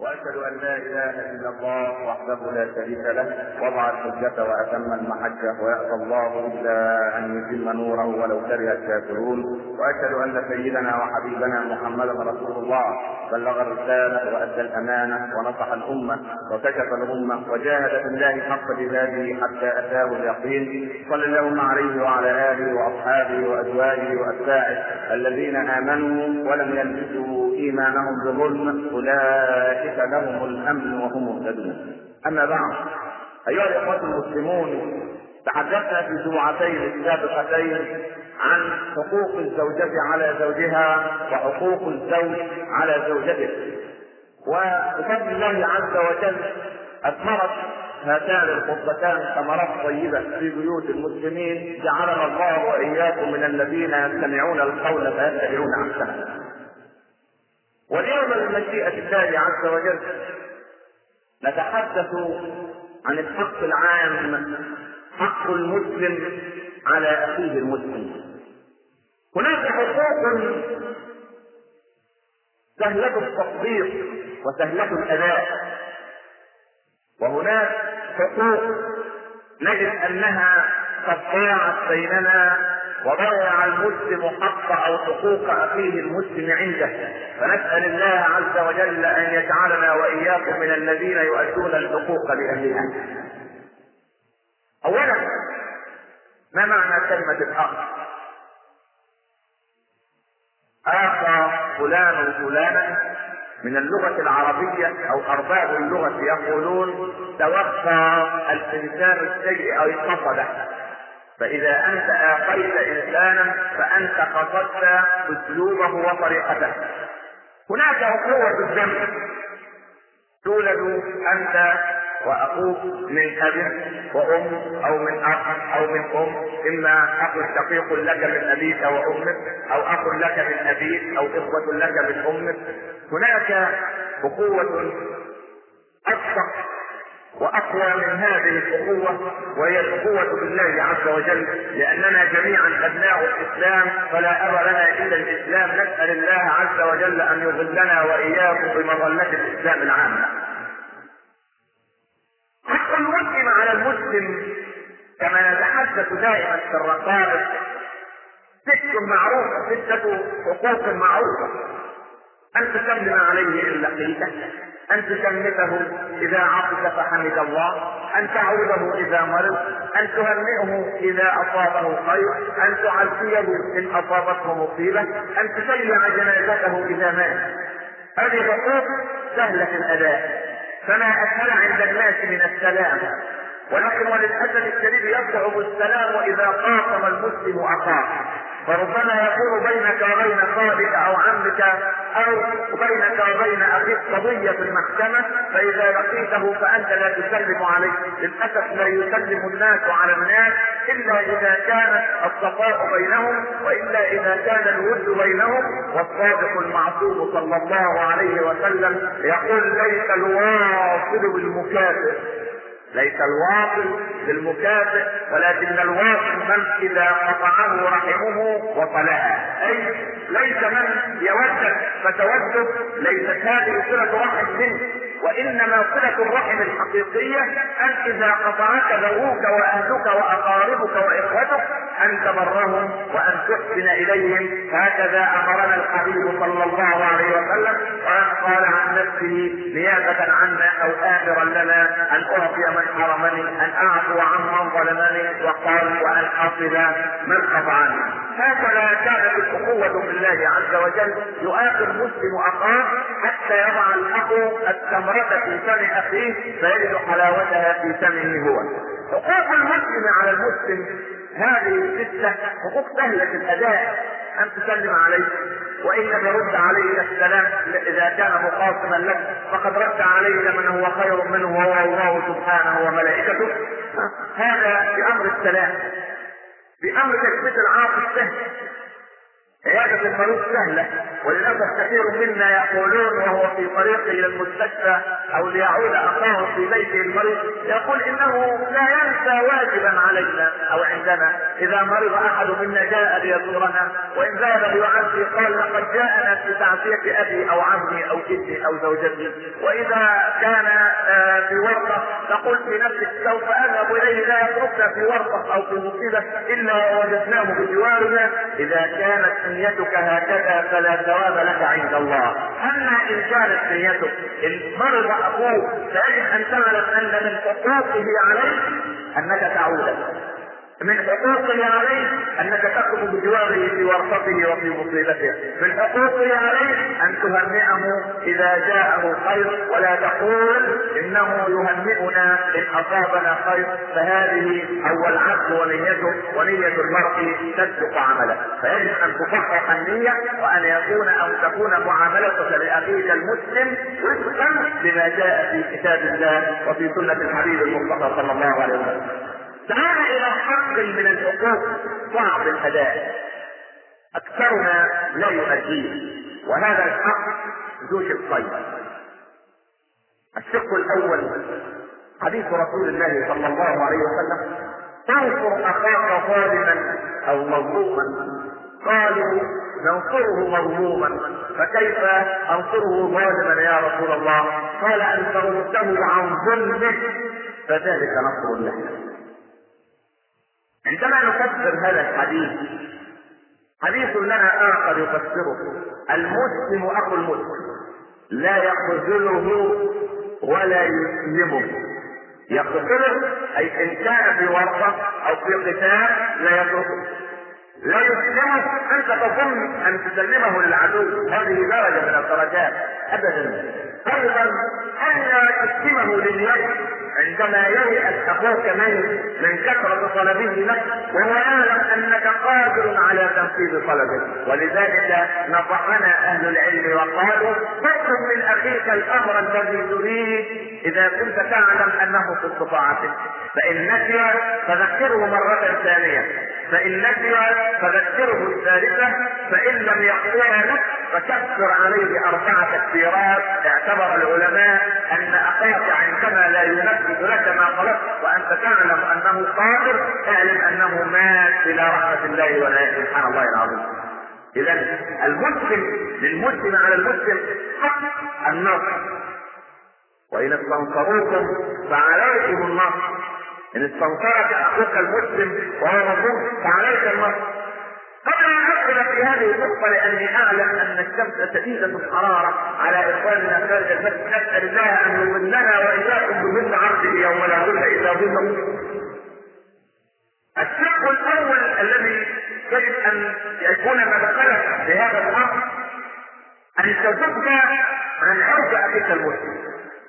وأشهد أن لا إله إلا الله وحده لا شريك له وضع الحجة وأتم المحجة ويأتى الله إلا أن يتم نوره ولو كره الكافرون. وأشهد أن سيدنا وحبيبنا محمدا رسول الله بلغ الرسالة وأدى الأمانة ونصح الأمة وكشف الامه وجاهد في الله حق جهاده حتى أتاه اليقين. صلى اللهم عليه وعلى آله وأصحابه وأزواجه وأتباعه الذين آمنوا ولم يلبسوا إيمانهم بظلم أولئك لهم الأمن وهم مهتدون. أما بعد أيها الإخوة المسلمون تحدثنا في الجمعتين السابقتين عن حقوق الزوجة على زوجها وحقوق الزوج على زوجته. وبفضل الله عز وجل أثمرت هاتان الخطبتان ثمرات طيبة في بيوت المسلمين جعلنا الله وإياكم من الذين يستمعون القول فيتبعون أحسنه. واليوم بمشيئة الله عز وجل نتحدث عن الحق العام حق المسلم على أخيه المسلم. هناك حقوق سهلة التطبيق وسهلة الأداء. وهناك حقوق نجد أنها قد ضاعت بيننا وضيع المسلم حق أو حقوق أخيه المسلم عنده. فنسأل الله عز وجل أن يجعلنا وإياكم من الذين يؤدون الحقوق لأهلها. اولا ما معنى كلمة الاخ اخى فلان فلانا من اللغة العربية أو أرباب اللغة يقولون توفى الإنسان السيء أو اتصله فإذا أنت آقيت إنسانا فأنت قصدت أسلوبه وطريقته. هناك أخوة الدم تولد أنت وأخوك من أب وأم أو من أخ أو من أم إما أخ شقيق لك من أبيك وأمك أو أخ لك من أبيك أو إخوة لك من أمك. هناك أخوة أصدق واقوى من هذه الاخوه وهي الاخوه بالله عز وجل لأننا جميعا أبناء الإسلام فلا ابى لنا إلا الإسلام. نسأل الله عز وجل أن يظلنا وإياكم بمظلة الإسلام العامة. حق المسلم على المسلم كما نتحدث دائما في الرقائق ست معروفه سته حقوق معروفة. ان تسلم عليه ان لقيته أن تشمته إذا عطس فحمد الله، أن تعوده إذا مرض، أن تهنئه إذا أصابه خير، أن تعزيه إن أصابته مصيبة، أن تشيع جنازته إذا مات. هذه حقوق سهلة الأداء، فما أسهل عند الناس من السلام، ولكن وللأسف الشديد يصعب السلام إذا خاصم المسلم أخاه، فربما يكون بينك وبين خالك أو عمك أو بينك وبين أخيك قضية في المحكمة فإذا لقيته فأنت لا تسلم عليه. للأسف لا يسلم الناس على الناس إلا إذا كان الصفاء بينهم وإلا إذا كان الود بينهم. والصادق المعصوم صلى الله عليه وسلم يقول ليس الواصل بالمكافئ ليس الواصل بالمكافئ ولكن الواصل من إذا قطعه رحمه وصلها أي ليس من يودك فتودك ليست هذه صلة رحم منه. وإنما صلة الرحم الحقيقية أن إذا قطعك ذووك وأهلك وأقاربك وإخوتك أن تبرهم وأن تحسن إليهم. هكذا أمرنا الحبيب صلى الله عليه وسلم قال عن نفسه نيابة عنا أو امرا لنا أن أعطي من حرمني أن أعفو عمن ظلمني وقال وأن اصل من قطعني هكذا كانت الأخوة بالله عز وجل. يؤاخي المسلم أخاه حتى يضع الاخ التمرة في فم أخيه فيجد حلاوتها في فمه هو. حقوق المسلم على المسلم هذه الستة حقوق سهلة الأداء. أن تسلم عليه وإن لم يرد عليك السلام إذا كان مخاصما لك. فقد رد عليك من هو خير منه وهو الله سبحانه وملائكته. هذا بأمر السلام. بأمر تثبيت العاطف سهل عيادة المريض سهلة وللأسف كثير منا يقولون وهو في طريقه إلى المستشفى أو ليعود أخاه في بيته المريض يقول إنه لا ينسى واجبا علينا أو عندنا. إذا مرض أحد منا جاء ليزورنا وإن ذهب ليعزي قال لقد جاءنا في تعزية أبي أو عمي أو ابني أو زوجتي. وإذا كان في ورطة نقول في نفسك سوف أذهب إليه لا يتركنا في ورطة أو في مصيبة إلا وجدناه بجوارنا. إذا كانت نيتك هكذا فلا ثواب لك عند الله. أما ان كانت نيتك إن مرض أخوك فيجب أن تعلم أن من حقوقه عليك أنك تعود. من حقوقه عليه أنك تقف بجواره في ورطته وفي مصيبته. من حقوقه عليه أن تهنئه إذا جاءه خير ولا تقول إنه يهنئنا إن أصابنا خير. فهذه هو العبد ونيته ونية المرء تصدق عمله. فيجب أن تصحح النية وأن يكون أو تكون معاملتك لأخيك المسلم وفقا لما جاء في كتاب الله وفي سنة الحبيب المصطفى صلى الله عليه وسلم. تعال إلى حق من الحقوق صعب الأداء. اكثرنا لا يؤديه وهذا الحق ذو شقين. الشق الأول حديث رسول الله صلى الله عليه وسلم تنصر أخاك ظالما أو مظلوما. قالوا ننصره مظلوما. فكيف أنصره ظالما يا رسول الله؟ قال ان ترده عن ظلمه فذلك نصر له عندما نفسر هذا الحديث حديث لنا آخر يفسره المسلم أخو المسلم لا يخذله ولا يسلمه. يقتله أي إن كان في ورطه أو في قتال لا يتركه لا يسلمه. انت تظن أن تسلمه للعدو؟ هذه درجه من الدرجات. ابدا. أيضا أن تسلمه لليد عندما ييأس أخوك منه من كثرة طلبه لك وهو يعلم أنك قادر على تنفيذ طلبه ولذلك نصحنا أهل العلم وقالوا اطلب من أخيك الأمر الذي تريد إذا كنت تعلم أنه في استطاعتك. فإن نسي فذكره مرة ثانية. فإن نسي فذكره الثالثة فإن لم يقضيها لك فكفر عليه أربع تكفيرات اعتبر العلماء أن اخاك عندما لا ينفذ لك ما طلبت وأنت تعلم أنه قادر اعلم أنه مات إلى رحمة الله ولا سبحان الله العظيم. إذا المسلم للمسلم على المسلم حق النصر وإن استنصروكم فعليكم النصر إن استنصرك أخوك المسلم وهو مظلوم فعليك النصر قبل أن ادخل في هذه النقطة لأني أعلم أن الشمس شديدة الحرارة على إخواننا خارج المسجد نسأل الله أن يظلنا وإياكم بظل عرشه يوم لا ظل إلا ظله. الشق الأول الذي يجب أن يكون مدخلك في هذا الأمر أن تزكى عن عرض أخيك المسلم.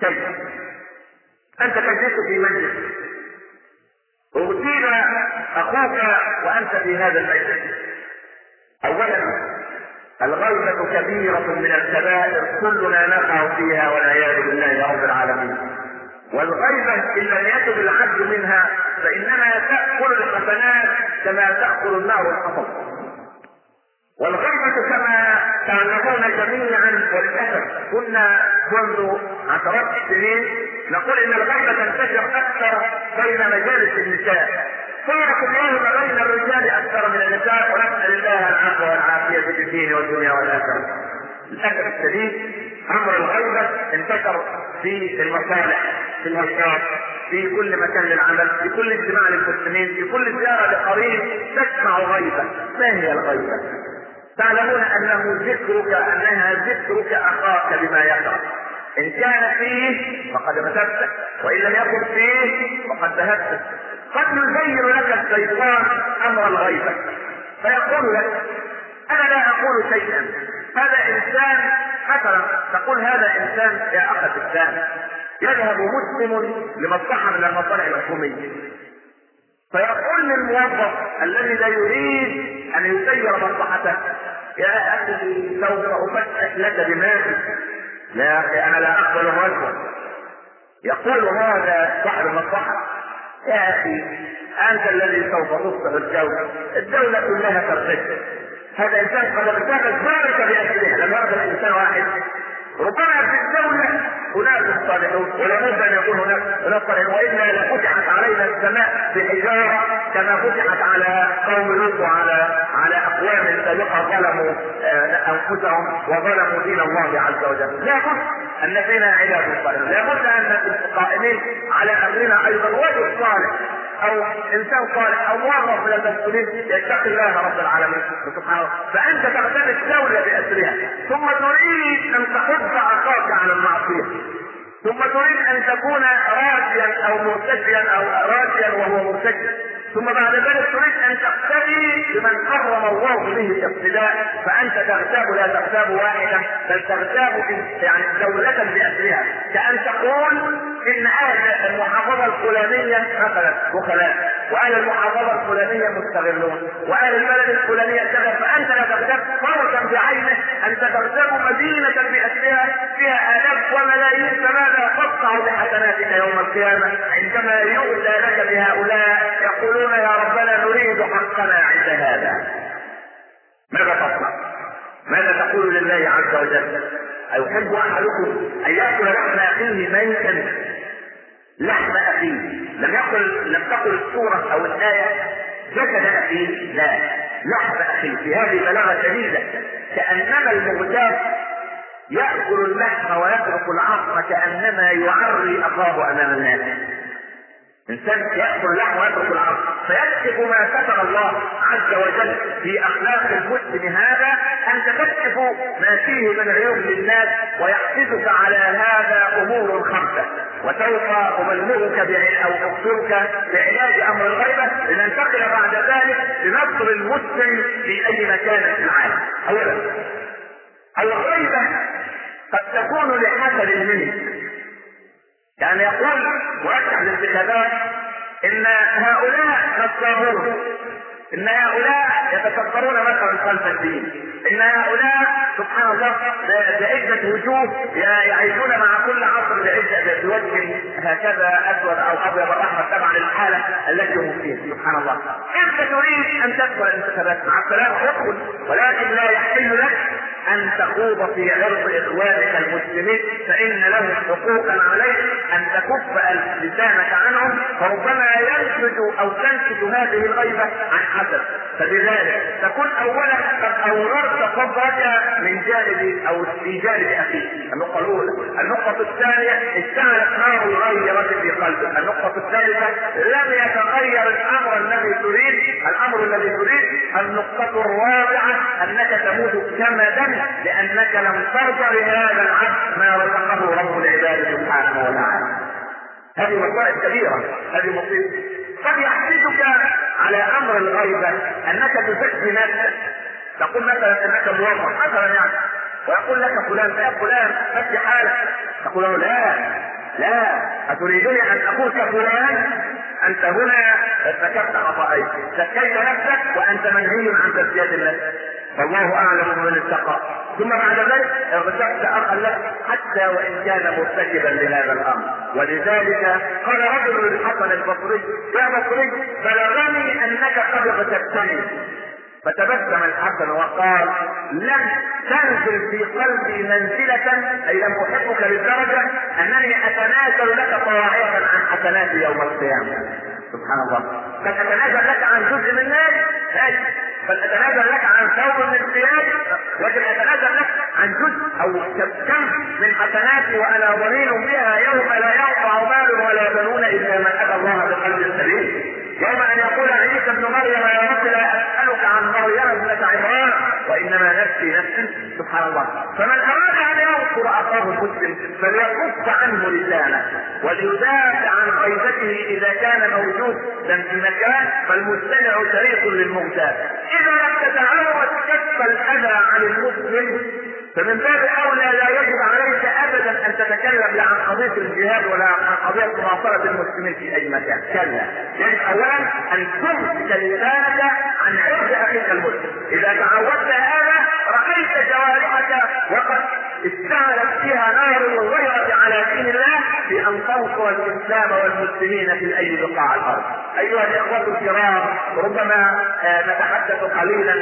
كيف؟ أنت كجلس في مجلس اغتيل أخوك وأنت في هذا المجلس اولا الغيبة كبيرة من الكبائر كلنا نقع فيها والعياذ بالله رب العالمين. والغيبة إن لم يتب العبد منها فإنما تأكل الحسنات كما تأكل النار الحطب. والغيبة كما تعلمون جميعا وللأسف كنا منذ عشرات السنين نقول إن الغيبة تنتشر أكثر بين مجالس النساء. صارت اليوم بين الرجال أكثر من النساء ونسال الله العفو والعافية في الدين والدنيا والآخرة. للأسف الشديد أمر الغيبة انتشر في المصالح في الهيئات في كل مكان للعمل في كل اجتماع للمسلمين في كل زيارة لقريب تسمع غيبة ما هي الغيبة؟ تعلمون أنه ذكرك أنها ذكرك أخاك بما يكره إن كان فيه فقد مسكته وإن لم يكن فيه فقد ذهبته قد الشيطان أمر الغيبة. فيقول لك أنا لا أقول شيئا. هذا إنسان مثلا تقول هذا إنسان يا أخ الاسلام يذهب مسلم لمصلحه من المصالح الحكوميه فيقول للموظف الذي لا يريد أن يسير مصلحته يا أخي سوف أفتح لك دماغي. يا أخي أنا لا أقبل الرشوه يقول هذا صاحب المصلحه يا أخي أنت الذي سوف تصلح الدولة الدولة كلها ترتكب. هذا إنسان قد ارتكب ذلك باسرها لم يرد الإنسان واحد. ربما في الدولة أناس صالحون ولا بد أن يكون هناك أناس صالحون وإلا لفتحت علينا السماء بحجارة كما فتحت على قوم لوط وعلى على أقوام سابقة ظلموا آه، أنفسهم وظلموا دين الله عز وجل. لا بد أن فينا عباد صالحون لا بد أن القائمين على أمرنا أيضا. رجل صالح. أو إنسان صالح أو موظف من المسؤولين يتقي الله رب العالمين. سبحانه. فأنت تغتنم الدولة بأسرها. ثم تريد أن تحض اخاك على المعصية. ثم تريد أن تكون راجيا أو مرتجيا أو راجيا وهو مرتجي. ثم بعد ذلك تريد أن تقتدي بمن حرم الله به الاقتداء فأنت تغتاب لا تغتاب واحدا بل تغتاب يعني دولة بأسرها. كأن تقول إن أهل المحافظة الفلانية مثلا بخلاء وأهل المحافظة الفلانية مستغلون. وأهل البلد الفلانية كذا فأنت لا تغتاب فرضا بعينه. أنت تغتاب مدينة بأسرها. فيها الاف وملايين. فماذا تقطع بحسناتك يوم القيامة؟ عندما يؤتى لك بهؤلاء. يقولون يا ربنا نريد حقنا عند هذا. ماذا تصنع؟ ماذا تقول لله عز وجل؟ أيحب أحدكم أن يأكل لحم أخيه ميتا؟ لحم أخيه. لم يقل لم تقل السورة أو الآية جسد أخيه؟ لا. لحم أخيه. في هذه بلاغة شديدة. كأنما المغتاب يأكل اللحم ويترك العظم كأنما يعري أخاه أمام الناس. إنسان يأكل اللحم ويترك العظم فيكشف ما ستر الله عز وجل في أخلاق المسلم هذا انت تكشف ما فيه من عيوب للناس ويحفزك على هذا أمور خمسة. وسوف ابلغك أو اخبرك بعلاج أمر الغيبة لننتقل بعد ذلك لنصر المسلم في أي مكان في العالم. اولا الغيبة قد تكون لحسد منك يعني يقول مرشح الانتخابات إن هؤلاء نصارون إن هؤلاء يتفكرون مثلا خلف الدين. إن هؤلاء سبحان الله بعدة وجوه يعيشون مع كل عصر بعدة بوجه هكذا أسود أو أبيض أو أحمر تبعا للحالة التي هم فيها. سبحان الله. انت تريد أن تدخل الانتخابات مع السلامة ادخل ولكن لا يحل لك أن تخوض في عرض إخوانك المسلمين فإن لهم حقوقا عليك أن تكف لسانك عنهم فربما ينتج أو تنتج هذه الغيبة عن حسد فبذلك تكون اولا قد اوررت صدرك من جانب أو في جانب أخيك. النقطة الأولى. النقطة الثانية اشتعلت نار الغيرة في قلبك. النقطة الثالثة لم يتغير الأمر الذي تريد. الأمر الذي تريد النقطة الرابعة أنك تموت كمدا لأنك لم ترجع لهذا العبد ما رزقه رب العباد سبحانه وتعالى. هذه مصائب كبيرة هذه مصيبة. قد يحسدك على أمر الغيبه أنك تزكي نفسك. تقول مثلا أنك موظف مثلا يعني. ويقول لك فلان يا فلان مشي حالك. تقول له لا لا. أتريدني أن أقول كفلان؟ أنت هنا ارتكبت خطأين زكيت نفسك وأنت منهي عن تزكية النفس. فالله أعلم من اتقى. ثم بعد ذلك ارتكبت أخا لك حتى وإن كان مرتكبا لهذا الأمر. ولذلك قال رجل للحسن البصري يا بصري بلغني أنك قد اغتبتني فتبسم الحسن وقال لم تنزل في قلبي منزلة أي لم أحبك للدرجة أنني أتنازل لك طواعية عن حسناتي يوم القيامة. سبحان الله. قد أتنازل لك عن جزء من مالي ماشي بل أتنازل لك عن ثوب من ثيابي لكن أتنازل لك عن جزء أو كم من حسناتي وأنا ضمين بها يوم لا ينفع مال ولا بنون إلا من أتى الله بقلب سليم. يوم أن يقول عيسى ابن مريم يا رب لا أسألك عن مريم ابنة عمران. وإنما نفسي نفسي سبحان الله. فمن أراد أن ينصر أخاه المسلم فليكف عنه لسانه وليدافع عن غيبته إذا كان موجودا في مكان فالمستمع شريك للمغتاب إذا لم تتعود كف الأذى عن المسلم فمن باب أولى لا يجب عليك ابدا أن تتكلم لا عن قضية الجهاد ولا عن قضية مناصره المسلمين في أي مكان، كلا. يعني اولا أن تمسك لسانك عن عرض أخيك المسلم، إذا تعودت هذا رأيت جوارحك وقد اشتعلت فيها نار الغيرة على دين الله بأن تنصر الإسلام والمسلمين في أي بقاع الأرض. أيها الإخوة الكرام ربما نتحدث قليلا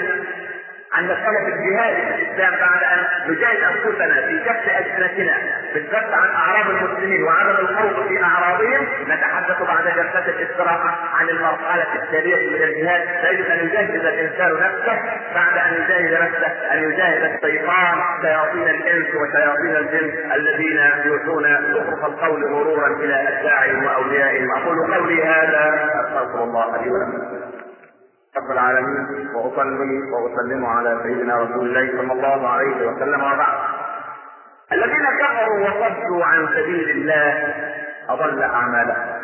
عن مسألة الجهاد في الإسلام بعد أن نجاهد أنفسنا في كف ألسنتنا الذب عن أعراض المسلمين وعدم الخوض في أعراضهم. نتحدث بعد جلسة الاستراحة عن المرحلة التالية من الجهاد. فيجب أن يجهز الإنسان نفسه بعد أن يجاهد نفسه أن يجاهد الشيطان شياطين الإنس وشياطين الجن الذين يوحون زخرف القول مرورا إلى أتباعهم وأوليائهم أقول قولي هذا أستغفر الله لي ولكم. رب العالمين وأصلي وأسلم على سيدنا رسول الله صلى الله عليه وسلم وبعد الذين كفروا وصدوا عن سبيل الله أضل أعمالهم.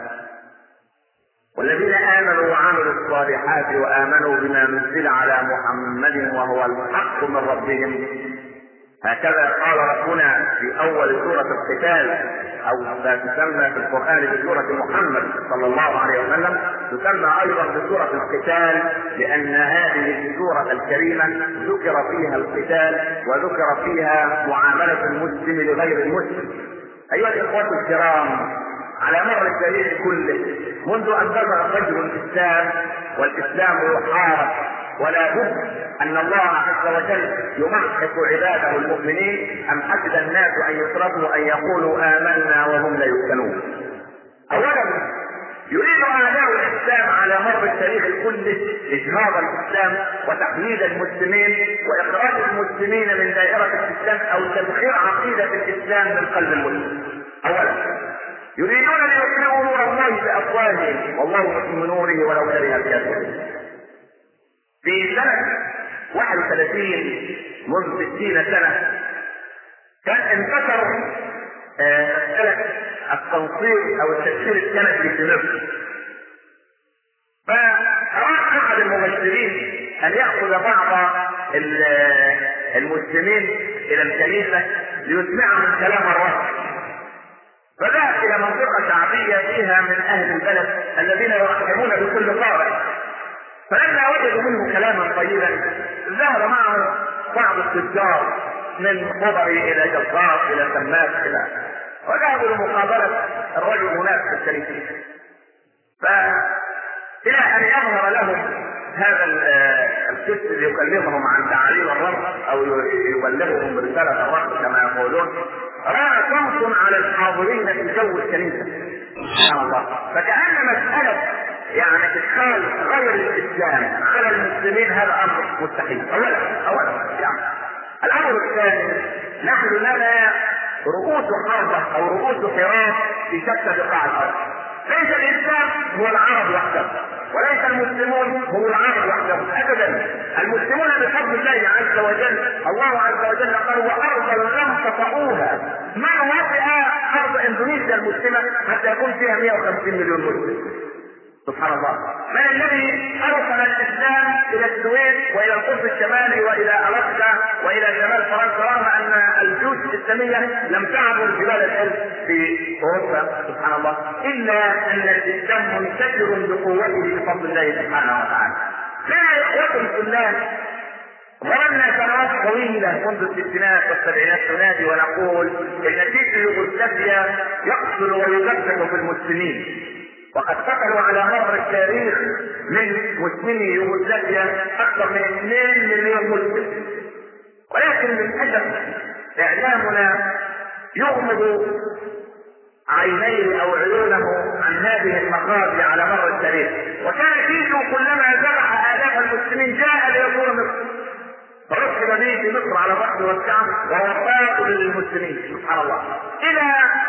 والذين آمنوا وعملوا الصالحات وآمنوا بما نزل على محمد وهو الحق من ربهم. هكذا قال ربنا في أول سورة القتال أو ما تسمى في القرآن بسورة محمد صلى الله عليه وسلم تسمى أيضا بسورة القتال لأن هذه السورة الكريمة ذكر فيها القتال وذكر فيها معاملة المسلم لغير المسلم. أيها الإخوة الكرام على مر التاريخ كله منذ أن بلغ الرجل الإسلام والإسلام يحارب ولا بد أن الله عز وجل يمحق عباده المؤمنين أم حسب الناس أن يتركوا أن يقولوا آمنا وهم لا يفتنون. اولا يريد اعداء الإسلام على مر التاريخ كله اجهاض الإسلام وتقييد المسلمين وإخراج المسلمين من دائرة الإسلام أو تبخير عقيدة الإسلام من قلب المسلم. اولا يريدون أن يطفئوا نور الله بأفواههم. والله متم نوره ولو كره الكافرون. في سنة 31 منذ 60 سنة كان انتشر مسألة التنصير أو التفسير السنوي في مصر. فأراد أحد المبشرين أن يأخذ بعض المسلمين إلى الكنيسة ليسمعهم كلام الرب. فذهب إلى منطقة شعبية فيها من أهل البلد الذين يرحبون بكل طارئ فلما وجدوا منه كلاما طيبا ذهب معه بعض التجار من خبري إلى جزار إلى سماك إلى وذهبوا لمقابله الرجل هناك في الكنيسه ف إلى أن يظهر لهم هذا الكتب يكلمهم عن تعاليم الرب أو يبلغهم برسالة الرب كما يقولون رأى صمت على الحاضرين في جو الكنيسه سبحان الله. فكأن مسألة يعني إدخال غير الإسلام على المسلمين هذا أمر مستحيل. اولا اولا يعني. الأمر الثاني نحن لنا رؤوس حربة أو رؤوس حراب في شتى بقاع الأرض. ليس الاسلام هو العرب وحده وليس المسلمون هم العرب وحدهم. ابدا. المسلمون بفضل الله عز وجل الله عز وجل قال وارضا لم تطئوها ما وطئ أرض إندونيسيا المسلمة حتى يكون فيها 150 مليون مسلم. سبحان الله من الذي أرسل الإسلام إلى السويد وإلى القطب الشمالي وإلى ألاسكا وإلى شمال فرنسا رغم أن الجيوش الإسلامية لم تعبر جبال الحلف في أوروبا سبحان الله إلا أن الإسلام منتشر بقوته بفضل الله سبحانه وتعالى. لنا اخوه في الله ظللنا سنوات طويلة منذ الستينات والسبعينات ننادي ونقول إن جيش يوغوسلافيا يقتل ويقتل في المسلمين وقد قتلوا على مر التاريخ من مسلمي يوغوسلافيا أكثر من 2 مليون مسلم. ولكن للاسف إعلامنا يغمض عينيه أو عيونه عن هذه المخاض على مر التاريخ. وكان فيديو كلما ذبح آلاف المسلمين جاء ليزور مصر. فركب به في مصر على بحر والشعب قاتل للمسلمين. سبحان الله. إلى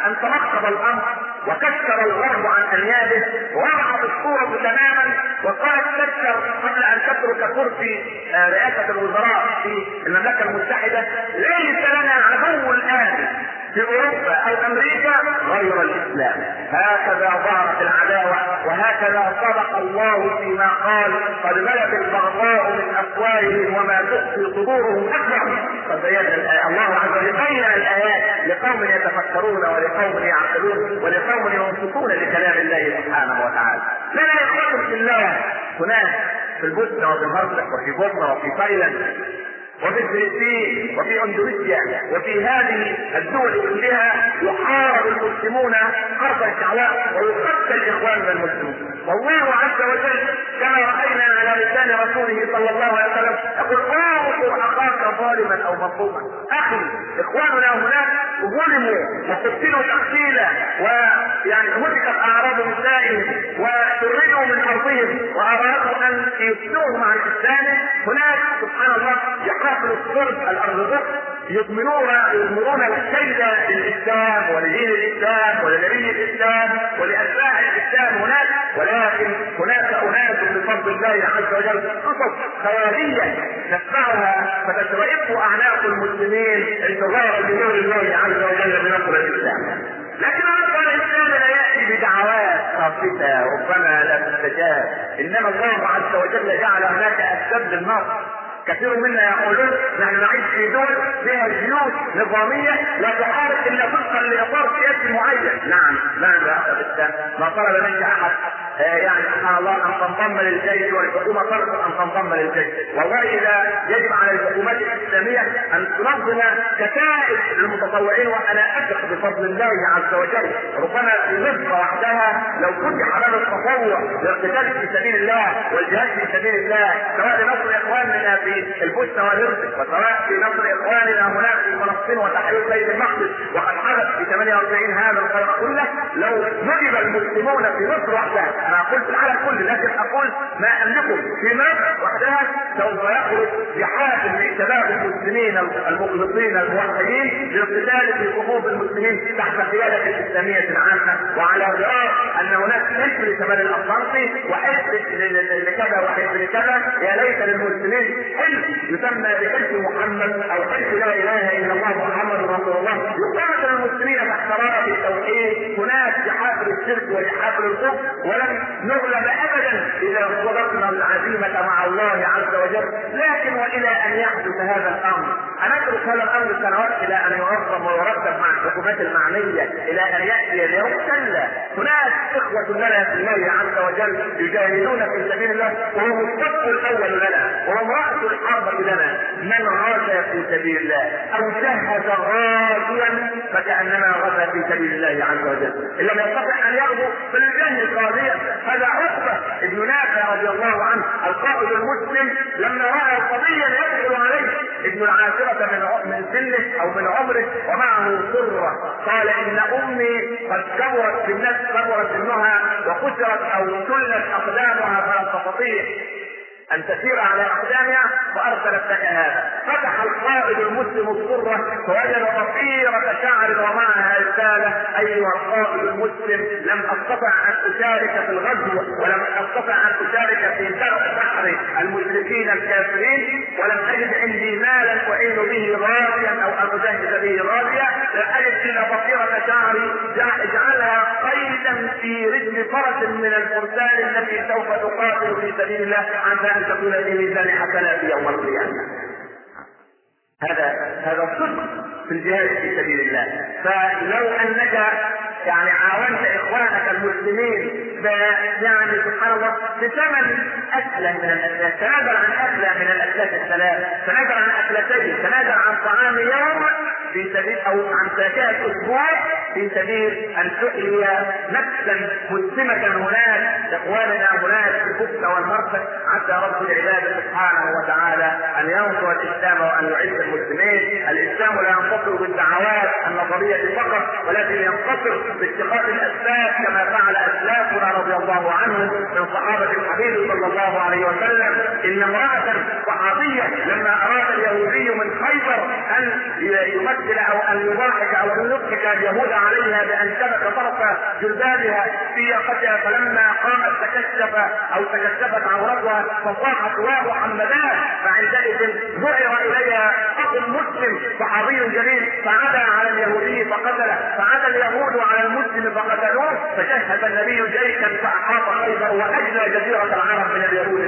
أن تنقض الأمر وكسر الغرب عن أنيابه ووضعت الصورة تماما وقالت تكسر قبل أن تترك كرسي رئاسة الوزراء في المملكة المتحدة ليس لنا عدو الآن. في اوروبا أو أمريكا؟ غير الإسلام. هكذا ظهرت العداوة وهكذا صدق الله فيما قال قد بلغ البغضاء من أفواههم وما تخفي صدورهم أكبر. فبين الله عز وجل بين الآيات لقوم يتفكرون ولقوم يعقلون ولقوم ينصتون لكلام الله سبحانه وتعالى. لنا اخوه في الله هناك في البوسنة وفي الهرسك وفي بوسنة وفي تايلاند. وفي فلسطين وفي أندونيسيا وفي هذه الدول كلها يحارب المسلمون حربا شعواء ويقتل إخواننا المسلمون. والله عز وجل كما رأينا على لسان رسوله صلى الله عليه وسلم يقول انصر أخاك ظالما أو مظلوما. أخي إخواننا هناك ظلموا وقتلوا تقتيلا ويعني هتكت اعراض نسائهم وشردوا من ارضهم وأرادوا أن يفتوهم عن الاسلام هناك سبحان الله يقاتل الصرب الارثوذكس يضمنون يضمنون الكيد للاسلام ولدين الإسلام ولنبي الإسلام ولأتباع الإسلام هناك ولكن هناك أناس بفضل الله عز وجل قصص خيالية نسمعها فتشرئب أعناق المسلمين انتظارا لنور الله عز وجل بنصر الإسلام. لكن نصر الإسلام لا يأتي بدعوات خاصة ربما لا تستجاب. إنما الله عز وجل جعل هناك أسباب للنصر كثير منا يقولون نحن نعيش في دول فيها جيوش نظامية لا تحارب إلا وفقا لإطار سياسي معين، نعم. نعم يا أخي ما طلب منك أحد آه يعني سبحان الله أن تنضم للجيش والحكومة طلبت أن تنضم للجيش، والله إذا يجب على الحكومات الإسلامية أن تنظم كتائب المتطوعين وأنا أثق بفضل الله عز وجل، ربما مصر وحدها لو فتح باب التطوع للقتال في سبيل الله والجهاد في سبيل الله سواء لنصر اخواننا في البوسنه والهرسك وسواء في نصر اخواننا هناك في فلسطين وتحرير بيت المقدس. وقد حدث في 48 هذا الخير كله لو نجب المسلمون في مصر وحدها. أنا أقول في العالم كله لكن أقول ما املكه في مصر وحدها سوف يخرج بحافل من شباب المسلمين المخلصين الموحدين للقتال في صفوف المسلمين تحت قيادة الإسلامية العامة. وعلى غرار أن هناك حزب لشمال الاطلنطي وحزب لكذا وحزب لكذا. يا ليت للمسلمين حزب يسمى بحزب محمد أو حزب لا إله إلا الله محمد رسول الله. يقاتل المسلمين تحت رايه التوحيد. هناك بحافل الشرك وبحافل الكفر ولن نغلب ابدا إذا صدقنا العزيمة مع الله عز وجل. لكن وإلى أن يحدث هذا الأمر هنترك هذا الأمر سنوات إلى أن ينظم ويرتب مع الحكومات المعنية إلى أن يأتي اليوم كلا. هناك إخوة لنا في الله عز وجل يجاهدون في سبيل الله وهم الصف الأول لنا وهم رأس الحرب لنا. من غزا في سبيل الله؟ أو جهز غازيا فكانما غزا في سبيل الله عز وجل. إن لم يستطع أن يغزو فليجهز غازيا هذا عقبة ابن نافع رضي الله عنه القائد المسلم لما رأى قضيا يدخل عليه ابن العاشرة من من سنه أو من عمره ومعه سرة قال إن أمي قد كبرت في الناس كبرت سنها وكسرت أو سلت أقدامها فلم تستطيع أن تسير على اقدامها وأرسلت لك هذا. فتح القائد المسلم السره فوجد بصيرة شعر ومعها رسالة. أيها القائد المسلم لم أستطع أن أشارك في الغزو ولم أستطع أن أشارك في بحر المشركين الكافرين ولم أجد عندي مالا أعين به غازيا أو أجهز به غازيا اجد الا بصيره شعري اجعلها قيدا في رجل فرس من الفرسان التي سوف تقاتل في سبيل الله عن ان تكون في ميزان حسنات يوم القيامة. هذا هذا صدق في الجهاد في سبيل الله، فلو أنك يعني عاونت إخوانك المسلمين يعني سبحان الله بثمن أكلة من الأكلات، تنازل عن أكلة من الأكلات الثلاث، تنازل عن أكلتين، تنازل عن طعام يوم في سبيل أو عن فاكهه أسبوع في سبيل أن تحيي نفسا مسلمة هناك. إخواننا هناك في الكفر والمرفق عسى رب العباد سبحانه وتعالى أن ينصر الإسلام وأن يعز المسلمين، الإسلام لا ينتصر بالدعوات. النظرية فقط ولكن ينتصر باتخاذ الأسباب كما فعل أسلافنا رضي الله عنهم من صحابة الحبيب صلى الله عليه وسلم. إن امرأة صحابية لما أراد اليهودي من خيبر أن يمثل أو أن يضاحك أو أن يضحك اليهود عليها بأن شبك طرف جلبابها في يقتها فلما قامت تكشف أو تكشفت عورتها فصاحت واو حمدان فعندئذ ظهر إليها أخ مسلم صحابي جليل فعدا على اليهودي فقتله. فعدا اليهود على المسلم فقتلوه فجهز النبي جيشا فأحاط خيبر واجلى جزيرة العرب من اليهود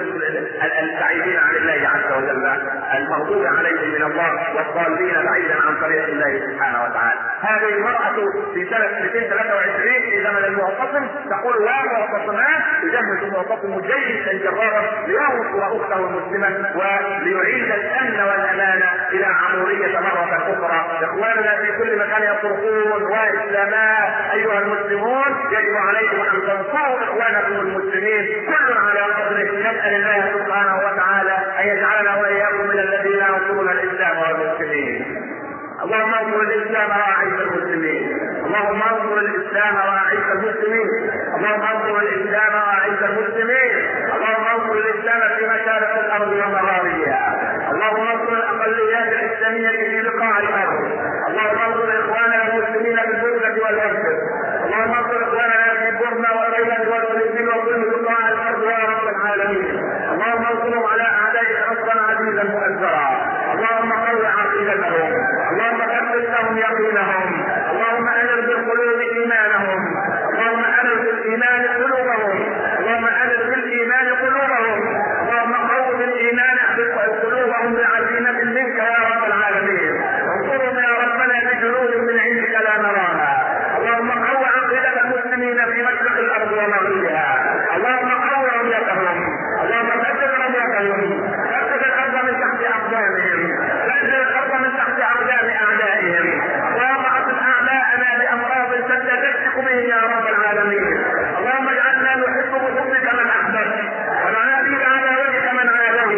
البعيدين عن الله عز وجل المغضوب عليهم من الله والضالين بعيدا عن طريق الله سبحانه وتعالى. هذه المرأة في سنة 223 إذا زمن المعتصم تقول يا معتصمان يجهز المعتصم جيشا جرارا لينصر اخته المسلمة وليعيد الأمن والأمان إلى عمورية مرة أخرى. إخواننا في كل مكان يصرخون واسلامات أيها المسلمون يجب عليكم أن تنصروا إخوانكم المسلمين. كل على قدره نسال الله سبحانه وتعالى أن يجعلنا وإياكم من الذين ينصرون الإسلام والمسلمين. اللهم انصر الإسلام واعز المسلمين. اللهم انصر الإسلام واعز المسلمين. اللهم انصر الإسلام واعز المسلمين. اللهم انصر الإسلام في مشارق الأرض ومغاربها اللهم انصر الاقليات الاسلاميه في بقاع الأرض اللهم انصر اخواننا المسلمين بالبرده والارض اللهم انصر اخواننا في بورما وغيرها والفلسطين وكل بقاع الأرض يا رب العالمين اللهم انصرهم على اعدائك نصرا عزيزا مؤثرا اللهم قو عقيدتهم اللهم ثبت لهم يقينهم اللهم انر بالقلوب ايمانهم اللهم انر بالايمان قلوبهم اللهم انر بالايمان قلوبهم اللهم قو بالايمان قلوبهم بعزيمه منك يا رب العالمين انصرهم يا ربنا بجنود من عندك لا نراها اللهم قو عقيده المسلمين في مشرق الأرض ومغربها اللهم قو رميتهم اللهم ثبت رميتهم ثبت الأرض من تحت اقدامهم ثبت الأرض من تحت اقدام اعدائهم اللهم اصل اعداءنا بامراض شتى تشفق به يا رب العالمين اللهم اجعلنا نحب بحبك من احببت ونعادي بعداوتك من عادوه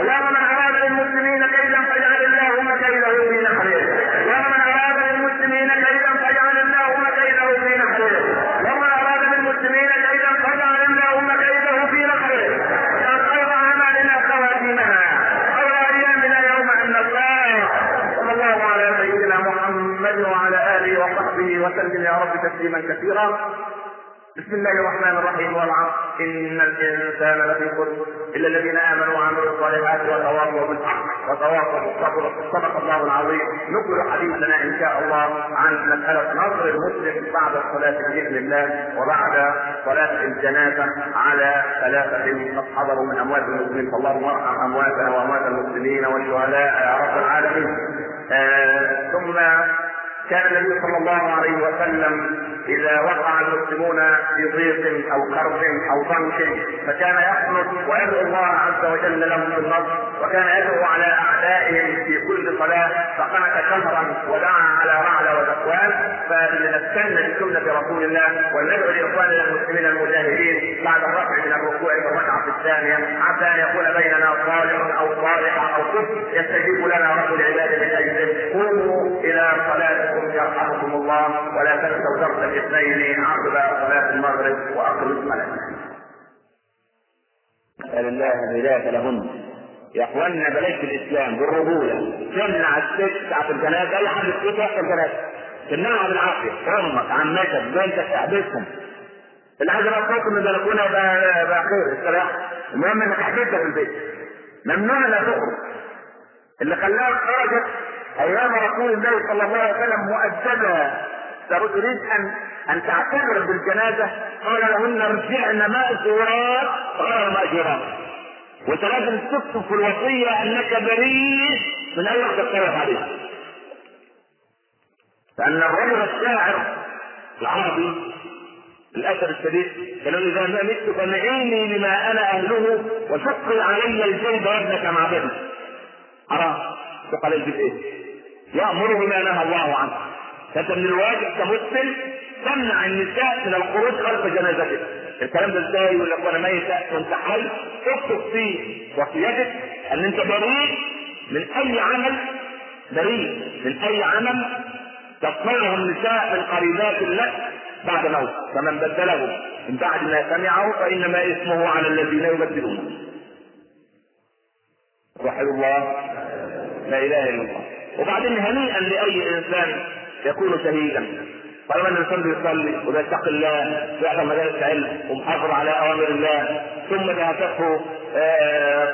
اللهم من اراد للمسلمين كيدا فاجعل اللهم كيده في نحره اللهم من اراد للمسلمين كيدا فاجعل اللهم كيده في نحره اللهم من اراد للمسلمين كيدا فاجعل اللهم كيده في نحره واجعل خير اعمالنا خواتيمها خير ايامنا يوم ان نلقاه صلى الله على سيدنا محمد وعلى اله وصحبه وسلم يا رب كثيرا بسم الله الرحمن الرحيم والعصر. إن الإنسان لفي خسر إلا الذين آمنوا وعملوا الصالحات وتواصوا بالحق وتواصوا بالصبر. صدق الله العظيم. نكمل حديثنا إن شاء الله عن مسألة نصر المسلم بعد الصلاة بإذن الله وبعد صلاة الجنازة على ثلاثة قد حضروا من أموات المسلمين. فاللهم ارحم أمواتنا وأموات المسلمين والشهداء يا رب العالمين. آه ثم كان النبي صلى الله عليه وسلم إذا وقع المسلمون في ضيق أو كرب أو ضنك فكان يقنط ويدعو الله عز وجل لهم بالنصر وكان يدعو على أعدائهم في كل صلاة فقنت شهرا ودعا على رعل وذكوان فلنستنى بسنه رسول الله وندعو لإخواننا المسلمين المجاهدين بعد الرفع من الركوع في الركعة الثانية حتى أن يكون بيننا صالح أو صالح أو كفر يستجيب لنا رب العباد من اجله قوموا إلى صلاتكم يرحمكم الله ولا تنسوا درس الاثنين عقب صلاة المغرب وأقم الصلاة. نسأل الله الهداية لهن يا اخوانا بلاش الإسلام بالرجولة. تمنع الست ساعة الجنازة. أي حد الست يحصل جنازة تمنعها بالعافية. أمك عمتك بنتك تحبسهم اللي عايز يرقصكم من البلكونة يبقى بقى خير استراح المهم إنك حبيتها في البيت. ممنوع لا تخرج. اللي خلاها خرجت أيام رسول الله صلى الله عليه وسلم مؤدبة تريد ان أن تعتبر بالجنازة؟ قال لهن ارجعن ماجورات غير ماجورات وانت لازم تكتب في الوصية أنك بريء من اي واحدة تطرح عليها. لأن الرجل الشاعر العربي للأسف الشديد قالوا إذا ما مت فنعيني لما أنا أهله وشقي علي الجلد وابنك مع بني حرام شق علي الجلد إيه؟ يامر بما نهى الله عنه. فانت من الواجب كمسلم تمنع النساء من الخروج خلف جنازتك الكلام ده إزاي يقول لك وأنا ميت؟ وانت حي. اكتب في وصيتك ان انت بريء من اي عمل بريء من اي عمل تصنعه النساء من قريبات لك بعد موت. فمن بدله من بعد ما سمعه فإنما اسمه على الذين يبدلونه. وحد الله. لا إله إلا الله. وبعدين هنيئا لأي إنسان يكون شهيدا. طالما إن الانسان بيصلي وبيتقي الله ويحضر مجالس علم ومحافظ على أوامر الله ثم دهسته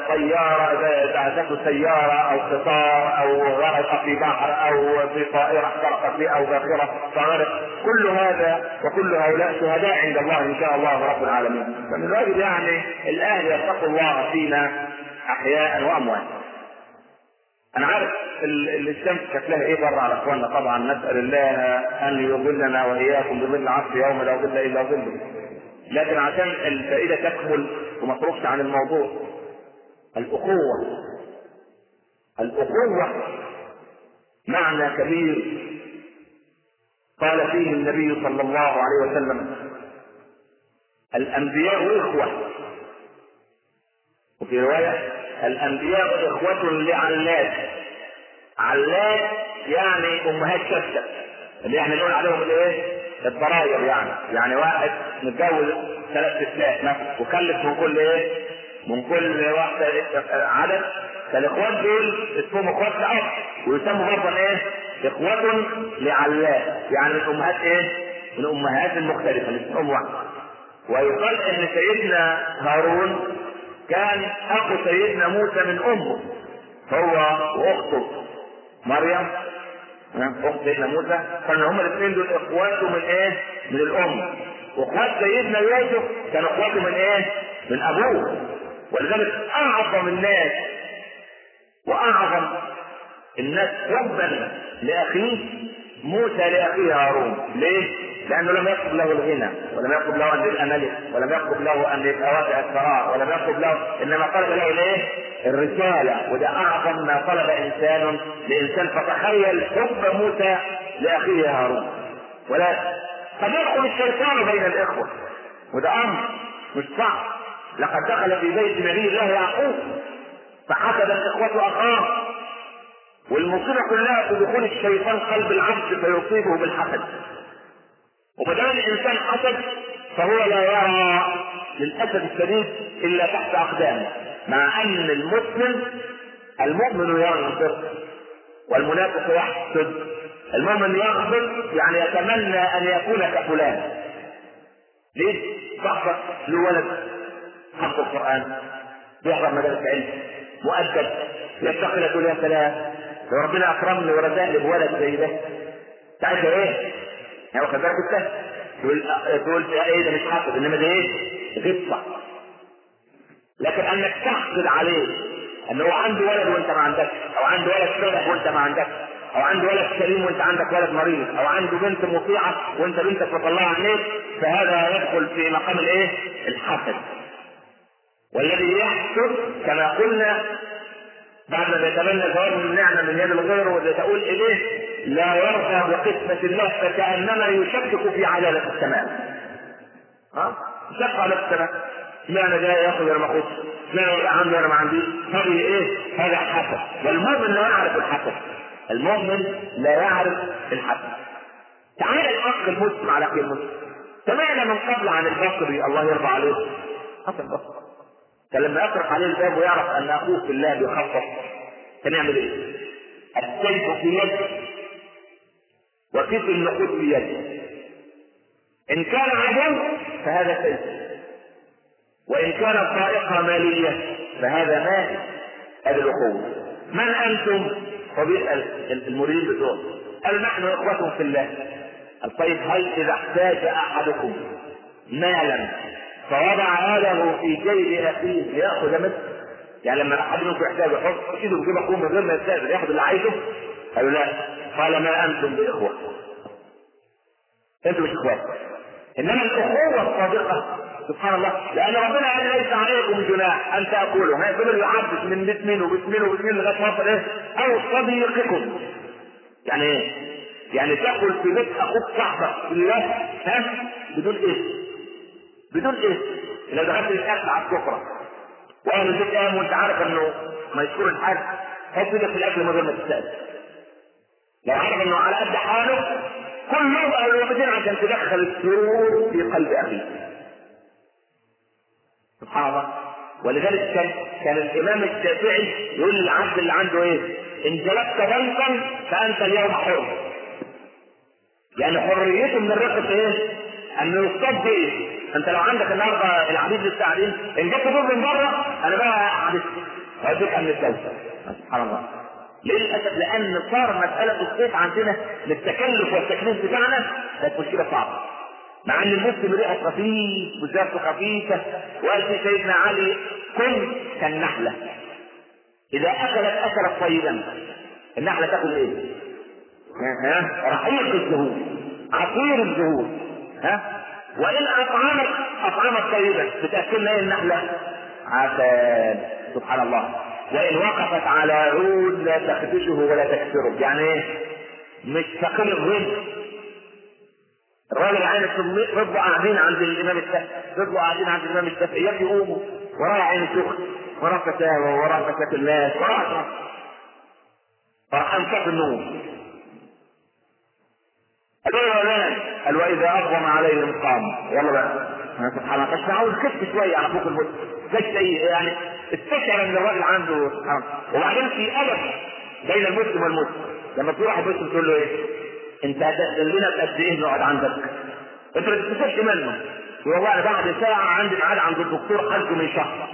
طيارة دهسته سيارة أو قطار أو غرق في بحر أو في طائرة احترقت به أو باخرة فغرق كل هذا وكل هؤلاء شهداء عند الله إن شاء الله رب العالمين. فمن الواجب يعني الاهل يتقوا الله فينا أحياء وامواتا أنا عارف ال- الشمس شكلها إيه بره على إخواننا. طبعا نسأل الله أن يظلنا وإياكم بظل عصر يوم لا ظل إلا ظله لكن عشان الفائدة تكمل وما تخرجش عن الموضوع الأخوة الأخوة معنى كبير قال فيه النبي صلى الله عليه وسلم الأنبياء إخوة. وفي رواية الأنبياء إخوة لعلات علات يعني أمهات شتى. اللي إحنا نقول عليهم الإيه؟ الضراير يعني. يعني واحد متجوز ثلاث ستات مثلا وكلف من كل إيه؟ من كل واحدة عدد. فالإخوات دول اسمهم إخوات لاب ويسموا برضه إيه؟ إخوة لعلات يعني من أمهات إيه؟ من أمهات من أم واحدة. ويقال إن سيدنا هارون كان أخو سيدنا موسى من أمه هو وأخته مريم أخت سيدنا موسى كانوا هما الاثنين دول اخواته من إيه؟ من الأم وإخوات سيدنا يوسف كانوا اخواته من إيه؟ من أبوه ولذلك أعظم الناس وأعظم الناس حبا لأخيه موسى لأخيه هارون ليه؟ لأنه لم يطلب له الغنى ولم يطلب له أن يبقى ملك ولم يطلب له أن يبقى واسع الثراء ولم يطلب له إنما طلب له الايه؟ الرسالة. وده أعظم ما طلب إنسان لإنسان فتخيل حب موسى لأخيه هارون. ولا قد يدخل الشيطان بين الإخوة. وده أمر مش صعب. لقد دخل في بيت نبي الله يعقوب فحسد الاخوه أخاه. والمصيبة كلها في دخول الشيطان قلب العبد فيصيبه بالحسد. وما دام الإنسان حسد فهو لا يرى للأسف الشديد إلا تحت اقدامه مع أن المسلم المؤمن ينصر والمنافق يحسد المؤمن يغضب يعني يتمنى أن يكون كفلان ليه؟ صاحبك له ولد حفظ القرآن يحضر مدارس علم مؤدب يتقي تقول يا سلام لو ربنا أكرمني ورزقني بولد زي ده تعرف إيه؟ يعني واخد بالك انت؟ تقول تقول إيه ده مش حافظ إنما ده إيه؟ غبطة لكن أنك تحقد عليه ان هو عنده ولد وأنت ما عندكش أو عنده ولد صالح وأنت ما عندكش أو عنده ولد سليم وأنت عندك ولد مريض أو عنده بنت مطيعة وأنت بنتك مطلعه عينيك فهذا يدخل في مقام الإيه؟ الحسد والذي يحسد كما قلنا بعد ما يتمنى ثواب النعمه من يد الغير وتقول إليه لا يرضى بقسمة الله فكأنما يشكك في عدالة السماء. ها؟ يشك على السماء. اشمعنى ده ياخذ أنا ما اخذش؟ اشمعنى يبقى عندي أنا ما عنديش؟ هذه إيه؟ هذا حسد، والمؤمن لا يعرف الحسد. المؤمن لا يعرف الحسد. تعال الأخ المسلم على أخي المسلم. سمعنا من قبل عن البصري الله يرضى عليه. حسن البصري. كان لما يطرق عليه الباب ويعرف أن أخوه في الله بيخفف كان يعمل إيه؟ السيف في يده. وكيف النقود في يده؟ إن كان عدو فهذا سيف وإن كانت طائقه مالية فهذا مال هذه الأخوة. من أنتم؟ فبيسال المريد بتوعه. قال نحن إخوة في الله. قال طيب هل إذا احتاج أحدكم مالا فوضع يده في جيب أخيه ليأخذ منه. يعني لما أحد منكم يحتاج يحط ايده في جيب اخوه من غير ما يستأذن يأخذ اللي عايزه. قالوا لا. قال ما أنتم بإخوة. أنتم مش اخوات إنما الأخوة الصادقة. سبحان الله. لأن ربنا قال ليس عليكم جناح أن تأكلوا. ما يقول يعبد من بيت مين وبيت مين وبيت مين لغاية ما إيه؟ أو صديقكم. يعني إيه؟ يعني تأكل في بيت أخوك صاحبك. في الله ها؟ بدون إيه؟ بدون إيه لو دخلت الاكل على السفره وأهل البيت قام وانت عارف إنه مشهور الحاج حط إيدك في الأكل من غير ما تستأذن لو عارف إنه على قد حاله كل يوم أو يومين عشان تدخل السرور في قلب اخيك سبحان الله ولذلك كان كان الإمام الشافعي يقول للعبد اللي عنده إيه؟ إن جلبت بنكا فأنت اليوم حر. يعني حريته من الرقص إيه؟ انه يصطاد بايه؟ انت لو عندك النهارده العبيد لسه قاعدين ان جبت دول من بره أنا بقى عبيد هوديك من الدولة سبحان الله. للأسف لأن صار مسألة الصيف عندنا للتكلف والتكليف بتاعنا كانت مشكلة صعبة. مع إن المسلم ريحة خفيف وزافته خفيفة وقال في سيدنا علي كن كالنحله إذا أكلت اكلت طيبا النحلة تاكل إيه؟ ها؟ رحيق الزهور. عصير الزهور. ها؟ وإن اطعمت أطعمت طيبا. بتأكلنا إيه النحلة؟ عسل. سبحان الله. وإن وقفت على عود لا تخدشه ولا تكسره. يعني إيه؟ مش ثقيل الظل الراجل عين الصديق رضوا قاعدين عند الإمام الشافعي رضوا قاعدين عند الإمام الشافعي. يقوموا وراه عين شيخ وراه فتاوى وراه فتاة الناس وراه فراح انكف النوم. مان قال واذا اظلم عليهم قام. يلا بقى. أنا سبحان الله. بس عاوز كف شوية على فوق المسلم زي يعني استشعر إن الراجل عنده سبحان وبعدين في أدب بين المسلم والمسلم. لما تروح مسلم تقول له إيه؟ أنت هتأذن لنا بقد إيه نقعد عندك؟ أنت ما تستفدش منه. والله أنا بعد ساعة عندي ميعاد عند الدكتور حجه من شهر.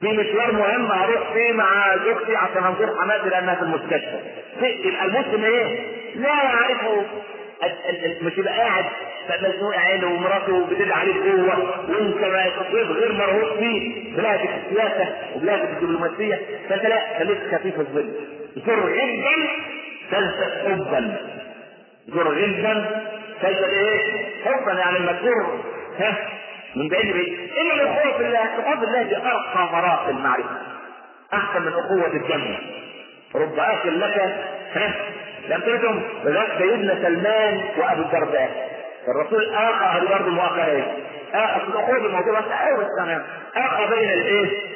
في مشوار مهم هروح فيه مع زوجتي عشان أنظر حماتي لأنها في المستشفى. المسلم إيه؟ لا يعرفه مش يبقى قاعد مزنوق عينه ومراته بتدعي عليه جوه وانت ما غير مرغوب فيه بلادك السياسة وبلادك الدبلوماسية فانت لا خليك خفيف الظل. زر غدا تلفت حبا. زر غدا تلفت إيه؟ حبا يعني المذكور ها؟ من بعيد بعيد الا الاخوه في الله الاخوه الله دي ارقى مراحل المعرفة. أحسن من اخوه الدم رب اكل لك ها؟ لم لذلك سيدنا سلمان وأبو الدرداء. الرسول برضه مؤاخاه إيه؟ اخى الاخوه الموضوع بس أيوه تمام بين الإيه؟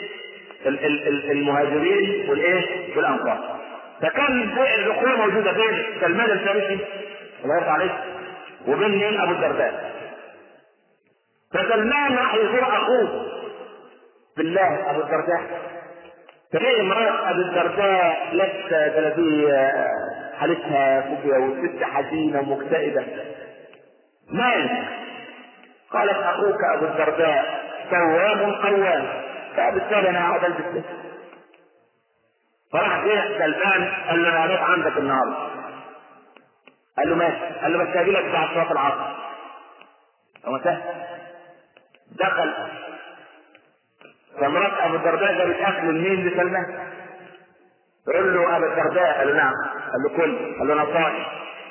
المهاجرين والإيه؟ والأنصار. فكان الاخوه موجوده بين سلمان الفارسي الله يرضى عليه وبين مين؟ أبو الدرداء. فسلمان راح يزور أخوه بالله أبو الدرداء. فجاء امراه أبو الدرداء لابسه جلابيه حالتها فوقيا والست حزينة ومكتئبة. مالك قالت أخوك أبو الدرداء تواب قوام. فبالتالي أنا هقعد ألبس فراح جه سلمان قال له هبات عندك النهارده. قال له ماشي. قال له بس هاجي لك بعد صلاة العصر. هو سهل دخل. فمرات أبو الدرداء جابت اكل لمين لسلمان يقول له أبو الدرداء. قال له نعم. قال له كل. قال له أنا صائم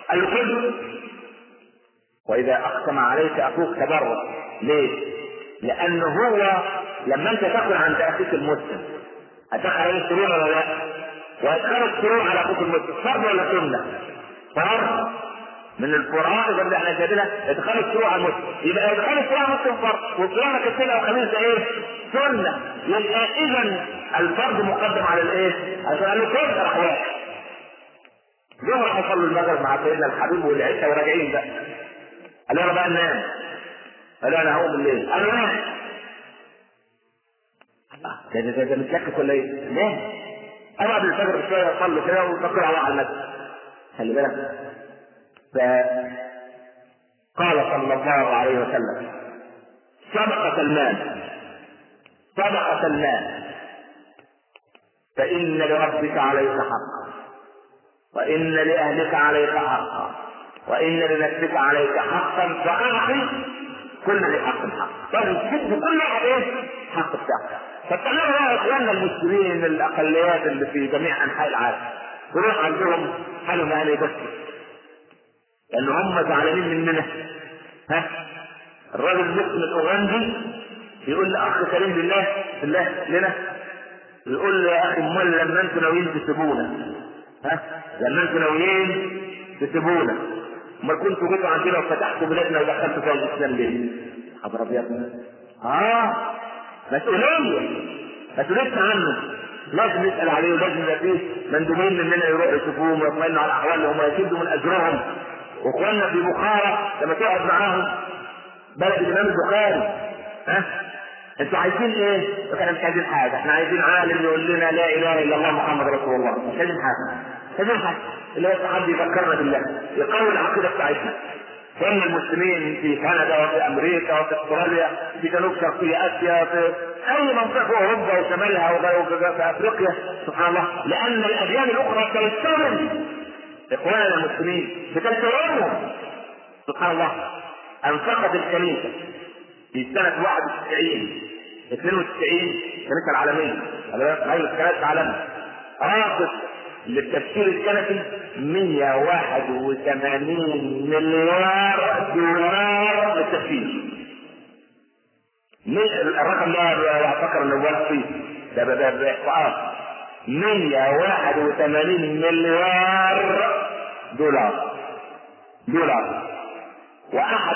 قال له كل. وإذا أقسم عليك أخوك تبرع. ليه؟ لأنه هو لما أنت تاكل عند أخيك المسلم هتدخل عليه السرور ولا لا؟ وهتدخل السرور على أخوك المسلم فرض ولا سنة؟ فرض. من الفرائض اللي إحنا جايبينها ادخال السرور على المسلم. يبقى ادخال السرور على المسلم فرض. وصيامك السنة والخميس ده إيه؟ سنة. يبقى اذا الفرض مقدم على الإيه؟ عشان قال له كيف راح واحد يوم راح يصلوا المغرب مع سيدنا الحبيب والعشاء وراجعين بقى. قال أنا بقى ننام قال أنا هقوم الليل. قال له نام. ده ده ده, متلكك ولا إيه؟ نام. أنا قبل الفجر بشوية اصلي كده وتقرا على المسجد خلي بالك. فقال صلى الله عليه وسلم صدق سلمان صدق سلمان فإن لربك عليك حقا وإن لأهلك عليك حقا وإن لنفسك عليك حقا فأعطي كل ذي حق حق طيب شوف كل واحد إيه؟ حق بتاعه فتعالوا بقى إخواننا المسلمين الأقليات اللي في جميع أنحاء العالم. يروح عندهم حالهم أهل يبكي لأن هم زعلانين مننا ها؟ الراجل المسلم الأوغندي يقول لاخ كريم بالله بالله لنا يقول له يا أخي أمال لما أنتوا ناويين تسيبونا. ها؟ لما أنتوا ناويين تسيبونا. أمال كنتوا جيتوا عندنا وفتحتوا بلادنا ودخلتوا فيها الإسلام ليه؟ حضر أبيض. آه. مسؤوليه مسؤوليتنا عنه. لازم نسأل عليه ولازم فيه مندوبين مننا يروحوا يشوفوهم ويطمئنوا على أحوالهم ويشدوا من أجرهم. وإخواننا في بخارى لما تقعد معاهم. بلد الإمام البخاري. ها؟ أنتوا عايزين إيه؟ إحنا مش عايزين حاجة، إحنا عايزين عالم يقول لنا لا إله إلا الله محمد رسول الله، مش عايزين حاجة. مش عايزين حاجة، اللي هو حد يفكرنا بالله، يقوي العقيدة بتاعتنا. كان المسلمين في كندا وفي أمريكا وفي أستراليا في جنوب شرقي آسيا في أي منطقة في أوروبا وشمالها وفي أفريقيا. سبحان الله. لأن الأديان الأخرى تلتزم إخواننا المسلمين بتلتزمهم سبحان الله. انفقت الكنيسه في سنة 91 92 الكنيسة العالمية. مجلس كنائس العالمي راقص للتفكير الكنسي 181 مليار دولار للتفكير. الرقم ده اعتقد انه ده ده باحصاءات 181 مليار دولار. دولار. وأحد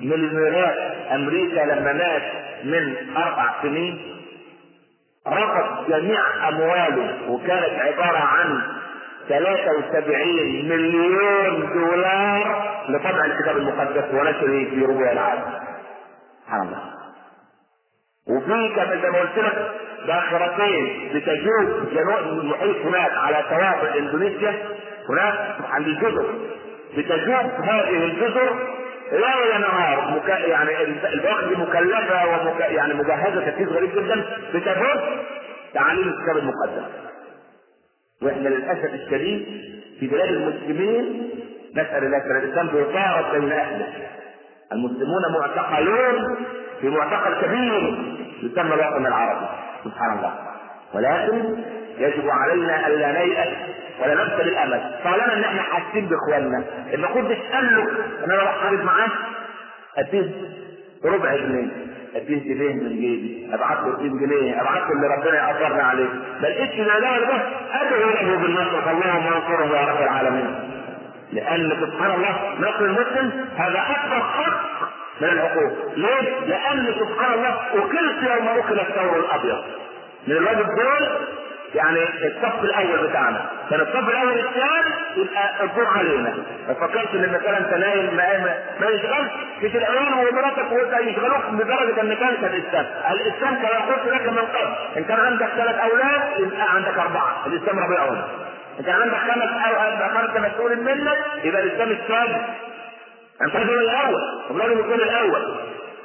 مليونيرات أمريكا لما مات من أربع سنين رفض جميع أمواله وكانت عبارة عن 73 مليون دولار لطبع الكتاب المقدس ونشره في ربوع العالم. سبحان الله. وفي كما زي ما قلت لك باخرتين بتجوب جنوب المحيط هناك على شواطئ إندونيسيا هناك عند الجزر بتجوب هذه الجزر ليل نهار مك... يعني الباخر دي مكلفة ومك... يعني مجهزة تركيز غريب جدا. بتجوب تعاليم الكتاب المقدس وإحنا للأسف الشديد في بلاد المسلمين نسأل الله تعالى الإسلام بيطارد بين أهله. المسلمون معتقلون في معتقل كبير يسمى الوطن العربي. سبحان الله. ولكن يجب علينا ألا نيأس ولا نفقد الأمل. طالما إن إحنا حاسين بإخواننا المفروض تسال له أنا لو حارب معاه اديه ربع جنيه اديه جنيه من جيبي أبعت له 2 جنيه أبعت له اللي ربنا يقدرنا عليه. بل اتي لا ده؟ ادعو له بالنصر اللهم انصره يا رب العالمين. لأن سبحان الله نصر المسلم هذا أكبر حق من العقوق ليه؟ لأن سبحان الله أكلت يوم أكل الثور الأبيض. من الواجب دول يعني الصف الأول بتاعنا. كان الصف الأول الثاني يبقى الدور علينا. ففكرت إن مثلا انت نايم ما, ما يشغلش مش العيون ومراتك وانت يشغلوك لدرجة إن كانت الإسلام. الإسلام كما قلت لك من قبل إن كان عندك ثلاث أولاد يبقى عندك أربعة. الإسلام ربيعهم إن كان عندك خمس أو خمسه مسؤول منك يبقى الإسلام السادس أنت لازم الأول. لازم يكون الأول.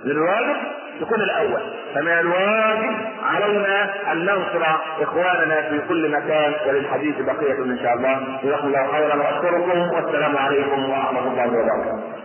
للواجب يكون الأول. فمن الواجب علينا أن ننصر إخواننا في كل مكان وللحديث بقية إن شاء الله. جزاكم الله خيرا وأشكركم والسلام عليكم ورحمة الله وبركاته.